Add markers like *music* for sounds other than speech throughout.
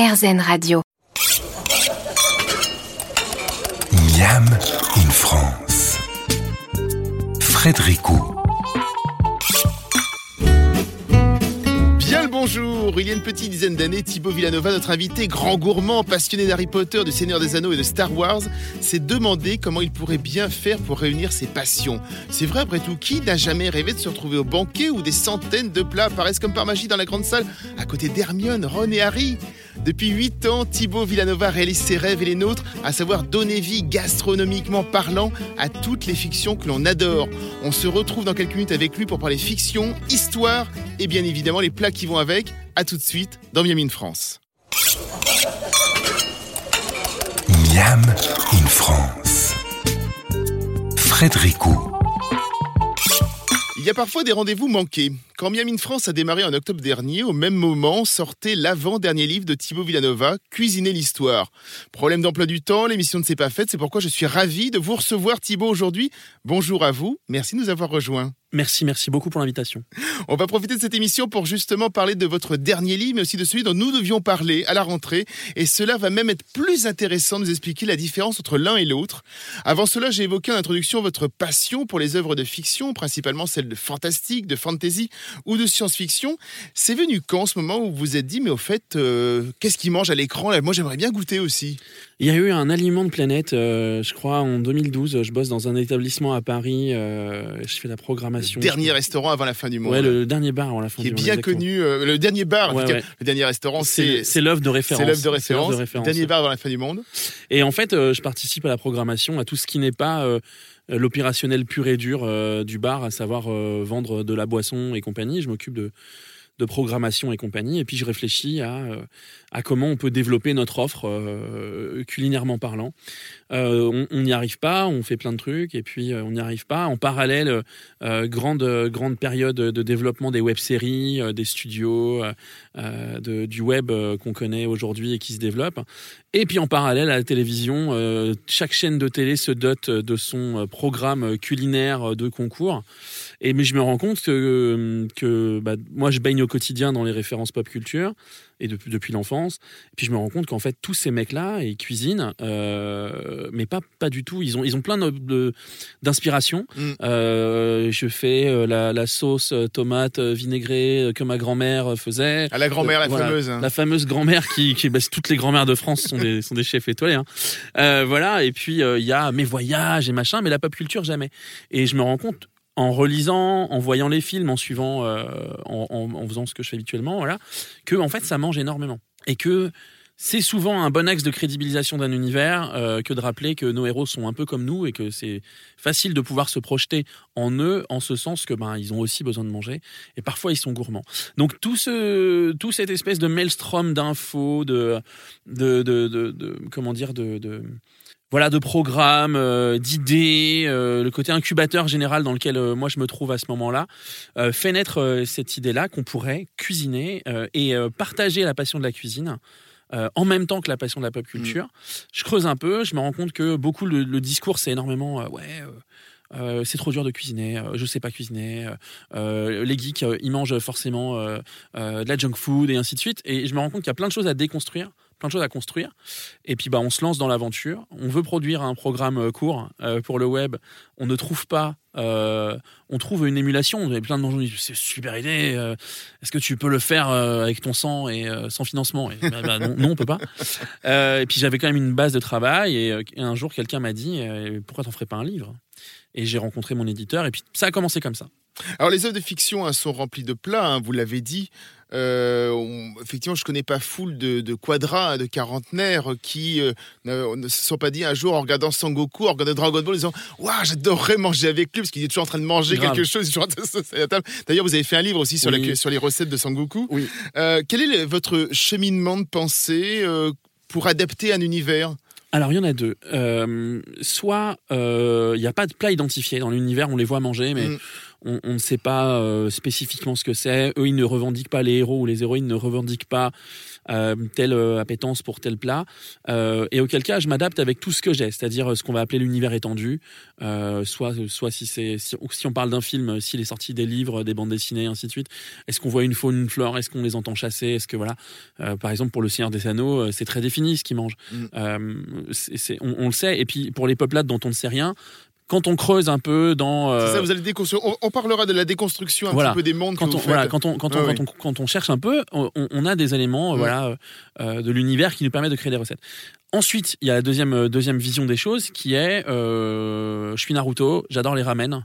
RZN Radio. Miam in France. Frédéric Bien le bonjour Il y a une petite dizaine d'années, Thibaut Villanova, notre invité, grand gourmand, passionné d'Harry Potter, du Seigneur des Anneaux et de Star Wars, s'est demandé comment il pourrait bien faire pour réunir ses passions. C'est vrai après tout, qui n'a jamais rêvé de se retrouver au banquet où des centaines de plats apparaissent comme par magie dans la grande salle, à côté d'Hermione, Ron et Harry? Depuis 8 ans, Thibaut Villanova réalise ses rêves et les nôtres, à savoir donner vie gastronomiquement parlant à toutes les fictions que l'on adore. On se retrouve dans quelques minutes avec lui pour parler fiction, histoire et bien évidemment les plats qui vont avec. A tout de suite dans Miami in France. Miam in France. Frédéric Il y a parfois des rendez-vous manqués. Quand Miami France a démarré en octobre dernier, au même moment sortait l'avant-dernier livre de Thibaut Villanova, Cuisiner l'histoire. Problème d'emploi du temps, l'émission ne s'est pas faite, c'est pourquoi je suis ravi de vous recevoir Thibaut aujourd'hui. Bonjour à vous, merci de nous avoir rejoints. Merci, merci beaucoup pour l'invitation. On va profiter de cette émission pour justement parler de votre dernier livre, mais aussi de celui dont nous devions parler à la rentrée. Et cela va même être plus intéressant de nous expliquer la différence entre l'un et l'autre. Avant cela, j'ai évoqué en introduction votre passion pour les œuvres de fiction, principalement celles de fantastique, de fantasy ou de science-fiction. C'est venu quand ce moment où vous vous êtes dit, mais au fait, euh, qu'est-ce qu'ils mangent à l'écran Moi, j'aimerais bien goûter aussi. Il y a eu un aliment de planète, euh, je crois, en 2012. Je bosse dans un établissement à Paris. euh, je fais la programmation. Le dernier restaurant avant la fin du monde. Ouais, le dernier bar avant la fin qui est du monde. bien exactement. connu. euh, le dernier bar, en Ouais, tout cas, ouais. le dernier restaurant, C'est c'est l'œuvre de référence. c'est l'œuvre de référence. l'œuvre de référence. Dernier bar avant la fin du monde. Et en fait, euh, je participe à la programmation, à tout ce qui n'est pas euh, l'opérationnel pur et dur du bar, à savoir vendre de la boisson et compagnie. Je m'occupe de, de programmation et compagnie. Et puis, je réfléchis à, euh, à comment on peut développer notre offre euh, culinairement parlant. Euh, on- n'y arrive pas, on fait plein de trucs, et puis euh, on n'y arrive pas. En parallèle, grande, grande période de développement des web-séries, des studios, du web qu'on connaît aujourd'hui et qui se développe. Et puis en parallèle à la télévision, chaque chaîne de télé se dote de son programme culinaire de concours. Et mais je me rends compte que, que bah, moi je baigne au quotidien dans les références pop culture et depuis, depuis l'enfance. Et puis je me rends compte qu'en fait tous ces mecs-là ils cuisinent, euh, mais pas pas du tout. Ils ont ils ont plein d'inspiration. Mm. Euh, je fais euh, la, la sauce tomate vinaigrée que ma grand-mère faisait. À la grand-mère, la Voilà, fameuse. hein. La fameuse grand-mère qui, qui bah, toutes les grand-mères de France sont des, sont des chefs étoilés. hein. Euh, voilà, et puis il y a mes voyages et machin, mais la pop culture jamais. Et je me rends compte en relisant, en voyant les films, en suivant, euh, en, faisant ce que je fais habituellement, voilà, que en fait ça mange énormément et que c'est souvent un bon axe de crédibilisation d'un univers euh, que de rappeler que nos héros sont un peu comme nous et que c'est facile de pouvoir se projeter en eux en ce sens que ben ils ont aussi besoin de manger et parfois ils sont gourmands. Donc tout ce tout cette espèce de maelstrom d'infos de de, de, de- de- comment dire de voilà de programmes, euh, d'idées, euh, le côté incubateur général dans lequel euh, moi je me trouve à ce moment-là, fait naître cette idée-là qu'on pourrait cuisiner et partager la passion de la cuisine. en même temps que la passion de la pop culture, je creuse un peu, je me rends compte que beaucoup le, le discours c'est énormément ouais euh, c'est trop dur de cuisiner, euh, je sais pas cuisiner, euh, les geeks ils mangent forcément de la junk food et ainsi de suite et je me rends compte qu'il y a plein de choses à déconstruire, plein de choses à construire et puis bah on se lance dans l'aventure, on veut produire un programme euh, court euh, pour le web, on ne trouve pas euh, on trouve une émulation. Il y a plein de gens qui disent c'est super idée. Est-ce que tu peux le faire avec ton sang et sans financement? Et, bah, bah, non, non, on peut pas. Et puis j'avais quand même une base de travail et, un jour quelqu'un m'a dit pourquoi t'en ferais pas un livre? Et j'ai rencontré mon éditeur et puis ça a commencé comme ça. Alors les œuvres de fiction sont remplies de plats, hein, vous l'avez dit. Euh, on- effectivement, je connais pas foule de, de quadras, de quarantenaires qui euh, ne, ne se sont pas dit un jour en regardant Sangoku, en regardant Dragon Ball, en disant Waouh, j'adorerais manger avec lui parce qu'il est toujours en train de manger Grave. quelque chose. D'ailleurs, vous avez fait un livre aussi sur, Oui. la- sur les recettes de Sangoku. Oui. Euh, quel est le- votre cheminement de pensée pour adapter un univers? Alors, il y en a deux. Soit il n'y a pas de plat identifié dans l'univers, on les voit manger, mais Mm. On, on ne sait pas euh, spécifiquement ce que c'est. Eux, ils ne revendiquent pas les héros ou les héroïnes ne revendiquent pas euh, telle euh, appétence pour tel plat. Euh, et auquel cas, je m'adapte avec tout ce que j'ai, c'est-à-dire ce qu'on va appeler l'univers étendu. Euh, soit, soit si c'est si, si on parle d'un film, s'il est sorti des livres, des bandes dessinées, ainsi de suite. Est-ce qu'on voit une faune, une flore? Est-ce qu'on les entend chasser? Est-ce que voilà, euh, par exemple pour le Seigneur des Anneaux, euh, c'est très défini ce qu'ils mangent. Mm. Euh, c'est- c'est- on, on le sait. Et puis pour les peuplades dont on ne sait rien, quand on creuse un peu dans euh, ça, vous allez déconstruire. On, on parlera de la déconstruction un Voilà. petit peu des mondes quand que on, vous voilà, quand on, quand, on, Ouais, quand, on, quand on cherche un peu, on, on a des éléments euh, Mm. voilà, euh, euh, de l'univers qui nous permettent de créer des recettes. Ensuite, il y a la deuxième, euh, deuxième vision des choses qui est euh, je suis Naruto, j'adore les ramen,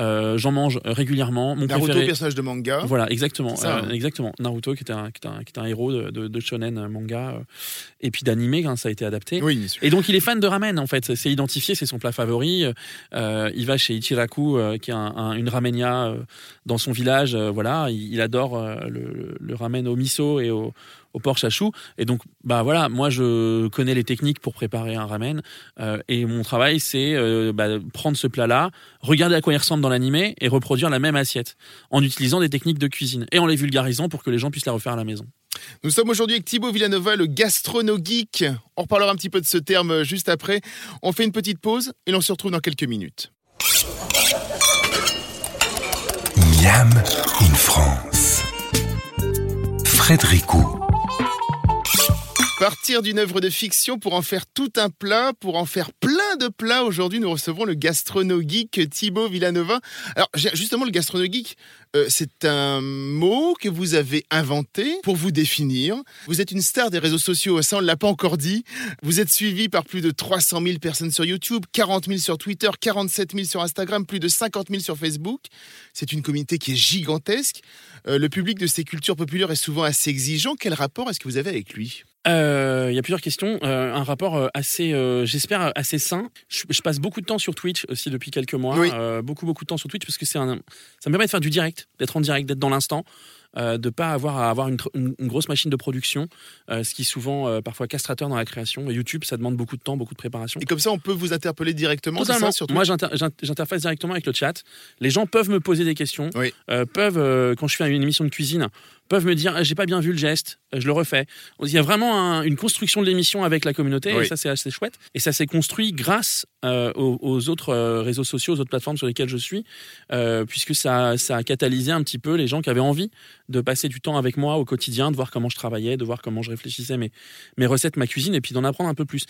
euh, j'en mange régulièrement. Mon Naruto, préféré. personnage de manga. Voilà, exactement. Ça, Euh, hein. exactement. Naruto, qui était un, qui était un, qui était un héros de, de, de shonen euh, manga, euh, et puis d'anime, hein, ça a été adapté. Oui, bien sûr. Et donc il est fan de ramen en fait, c'est identifié, c'est son plat favori. Euh, il va chez Ichiraku, euh, qui est un- un- une ramenia euh, dans son village. euh, voilà, il, il adore euh, le, le ramen au miso et au, au porc chachou. Et donc bah voilà, moi je connais les techniques pour préparer un ramen. euh, et mon travail c'est euh, bah, prendre ce plat-là, regarder à quoi il ressemble dans l'animé et reproduire la même assiette en utilisant des techniques de cuisine et en les vulgarisant pour que les gens puissent la refaire à la maison. Nous sommes aujourd'hui avec Thibaut Villanova, le gastrono-geek. On reparlera un petit peu de ce terme euh, juste après. On fait une petite pause et l'on se retrouve dans quelques minutes. Miam in France. Frédéricot. Partir d'une œuvre de fiction pour en faire tout un plat, pour en faire plein de plats. Aujourd'hui, nous recevons le gastrono-geek Thibaut Villanova. Alors, justement, le gastrono-geek, euh, c'est un mot que vous avez inventé pour vous définir. Vous êtes une star des réseaux sociaux, ça on ne l'a pas encore dit. Vous êtes suivi par plus de 300 000 personnes sur YouTube, 40 000 sur Twitter, 47 000 sur Instagram, plus de 50 000 sur Facebook. C'est une communauté qui est gigantesque. Euh, le public de ces cultures populaires est souvent assez exigeant. Quel rapport est-ce que vous avez avec lui? Euh, Il y a plusieurs questions. Euh, un rapport euh, assez, euh, j'espère, assez sain. Je, je passe beaucoup de temps sur Twitch aussi depuis quelques mois. Oui. Euh, beaucoup, beaucoup de temps sur Twitch parce que c'est un, ça me permet de faire du direct, d'être en direct, d'être dans l'instant. Euh, de pas avoir à avoir une, une- une grosse machine de production, euh, ce qui est souvent euh, parfois castrateur dans la création. Et YouTube, ça demande beaucoup de temps, beaucoup de préparation. Et comme ça, on peut vous interpeller directement, ça, Moi, j'inter- j'in- j'interface directement avec le chat. Les gens peuvent me poser des questions. Oui. Euh, peuvent, euh, quand je fais une émission de cuisine, peuvent me dire Ah, j'ai pas bien vu le geste, euh, je le refais. Il y a vraiment un- une construction de l'émission avec la communauté Oui. et ça c'est assez chouette. Et ça s'est construit grâce euh, aux, aux autres euh, réseaux sociaux, aux autres plateformes sur lesquelles je suis, euh, puisque ça, ça a catalysé un petit peu les gens qui avaient envie de passer du temps avec moi au quotidien, de voir comment je travaillais, de voir comment je réfléchissais mes, mes recettes, ma cuisine, et puis d'en apprendre un peu plus.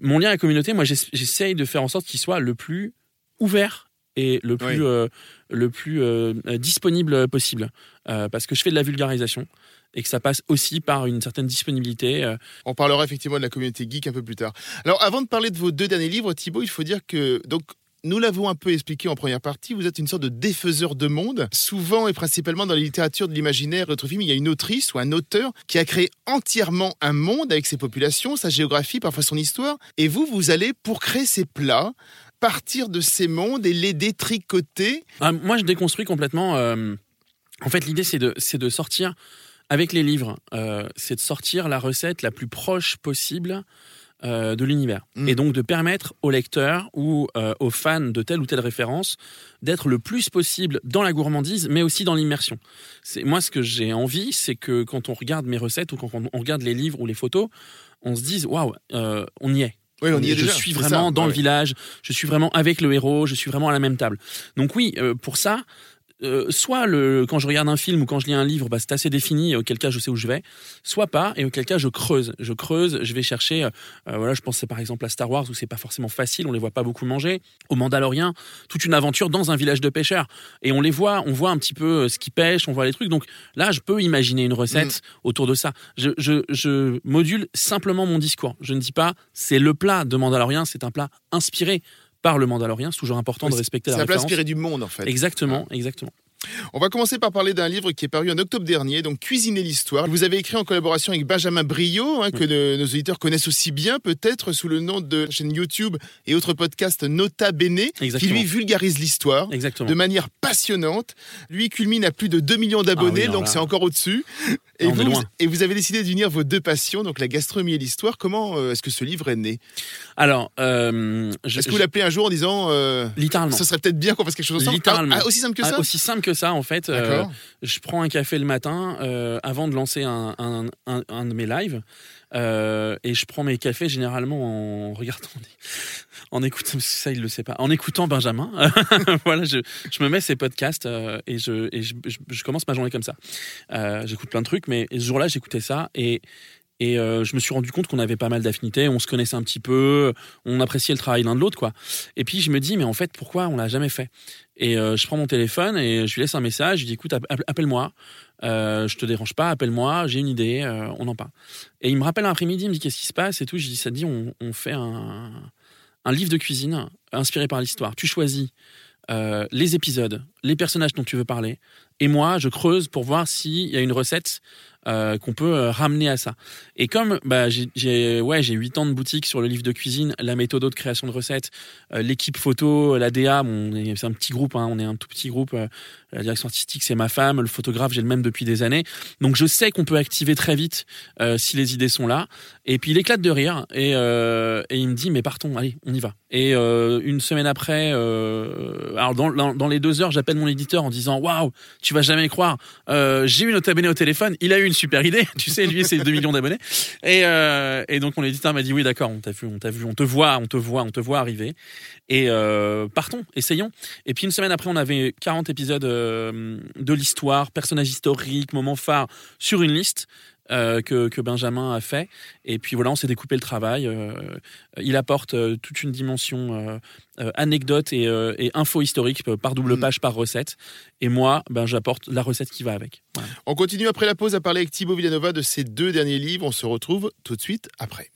Mon lien à la communauté, moi j'ess- j'essaye de faire en sorte qu'il soit le plus ouvert et le plus, Oui. euh, le plus euh, euh, disponible possible. Euh, parce que je fais de la vulgarisation et que ça passe aussi par une certaine disponibilité. On parlera effectivement de la communauté geek un peu plus tard. Alors, avant de parler de vos deux derniers livres, Thibaut, il faut dire que donc. Nous l'avons un peu expliqué en première partie, vous êtes une sorte de défaiseur de monde. Souvent et principalement dans la littérature de l'imaginaire et autres films, il y a une autrice ou un auteur qui a créé entièrement un monde avec ses populations, sa géographie, parfois son histoire. Et vous, vous allez, pour créer ces plats, partir de ces mondes et les détricoter. Ah, moi, je déconstruis complètement. euh, en fait, l'idée, c'est de, de sortir, avec les livres, euh, c'est de sortir la recette la plus proche possible euh, de l'univers. Mm. Et donc de permettre aux lecteurs ou euh, aux fans de telle ou telle référence d'être le plus possible dans la gourmandise, mais aussi dans l'immersion. C'est Moi, ce que j'ai envie, c'est que quand on regarde mes recettes ou quand on on regarde les livres ou les photos, on se dise, waouh, on y est. Oui, on y est je déjà, suis vraiment ça, dans le village, je suis vraiment avec le héros, je suis vraiment à la même table. Donc oui, euh, pour ça, euh, soit le, quand je regarde un film ou quand je lis un livre, bah, c'est assez défini, et auquel cas je sais où je vais, soit pas, et auquel cas je creuse. Je creuse, je vais chercher, euh, euh, voilà, je pense par exemple à Star Wars où c'est pas forcément facile, on les voit pas beaucoup manger, au Mandalorien, toute une aventure dans un village de pêcheurs, et on les voit, on voit un petit peu ce qu'ils pêchent, on voit les trucs, donc là je peux imaginer une recette autour de ça. Je, je, je module simplement mon discours. Je ne dis pas c'est le plat de Mandalorien, c'est un plat inspiré par le Mandalorien, c'est toujours important Oui, de respecter la Ça peut référence. inspirer du monde, en fait. Exactement, exactement. On va commencer par parler d'un livre qui est paru en octobre dernier, donc Cuisiner l'histoire. Vous avez écrit en collaboration avec Benjamin Brio, hein, que nos auditeurs connaissent aussi bien, peut-être sous le nom de la chaîne YouTube et autres podcasts Nota Bene, qui lui vulgarise l'histoire de manière passionnante. Lui culmine à plus de 2 millions d'abonnés, Ah oui, donc c'est encore au-dessus. Et vous, loin. et vous avez décidé d'unir vos deux passions, donc la gastronomie et l'histoire. Comment euh, est-ce que ce livre est né? Alors, euh, Est-ce que vous l'appelez un jour en disant euh, littéralement. ça serait peut-être bien qu'on fasse quelque chose ensemble? Littéralement. Ah, ah, aussi simple que Ah, ça? aussi simple que ça, en fait. euh, D'accord. je prends un café le matin euh, avant de lancer un, un, un- un de mes lives. euh, et je prends mes cafés généralement en regardant, *laughs* en écoutant, parce que ça il le sait pas, en écoutant Benjamin. *laughs* voilà, je, je me mets ces podcasts euh, et, je, et je, je- je commence ma journée comme ça. Euh, J'écoute plein de trucs, mais ce jour-là j'écoutais ça et et euh, je me suis rendu compte qu'on avait pas mal d'affinités, on se connaissait un petit peu, on appréciait le travail l'un de l'autre, quoi. Et puis je me dis, mais en fait, pourquoi on l'a jamais fait? Et euh, je prends mon téléphone et je lui laisse un message, je lui dis, écoute, app- app- appelle-moi, euh, je te dérange pas, appelle-moi, j'ai une idée, euh, on en parle. Et il me rappelle l'après-midi, il me dit, qu'est-ce qui se passe et tout? Je dis, ça te dit, on, fait un, un livre de cuisine inspiré par l'histoire. Tu choisis les épisodes, les personnages dont tu veux parler, et moi, je creuse pour voir s'il y a une recette euh, qu'on peut euh, ramener à ça. Et comme bah, j'ai ouais, j'ai 8 ans de boutique sur le livre de cuisine, la méthode de création de recettes, euh, l'équipe photo, la DA, bon, on est- c'est un petit groupe, hein, on est un tout petit groupe. euh, la direction artistique, c'est ma femme, le photographe, j'ai le même depuis des années. Donc je sais qu'on peut activer très vite euh, si les idées sont là. Et puis il éclate de rire et, et il me dit mais partons, allez, on y va. Et une semaine après, alors dans, dans les deux heures, j'appelle mon éditeur en disant waouh, tu vas jamais croire, euh, j'ai eu notre abonné au téléphone, il a eu une super idée, *laughs* tu sais, lui c'est 2 millions d'abonnés. Et, euh, et donc mon éditeur m'a dit oui d'accord, on t'a vu, on t'a vu, on te voit, on te voit, on te voit arriver. Et euh, partons, essayons. Et puis une semaine après, on avait 40 épisodes de l'histoire, personnages historiques, moments phares sur une liste. Euh, que, que Benjamin a fait et puis voilà on s'est découpé le travail euh, il apporte euh, toute une dimension anecdote et, et info historique par double Mm. page par recette et moi ben j'apporte la recette qui va avec Voilà. On continue après la pause à parler avec Thibaut Villanova de ses deux derniers livres. On se retrouve tout de suite après.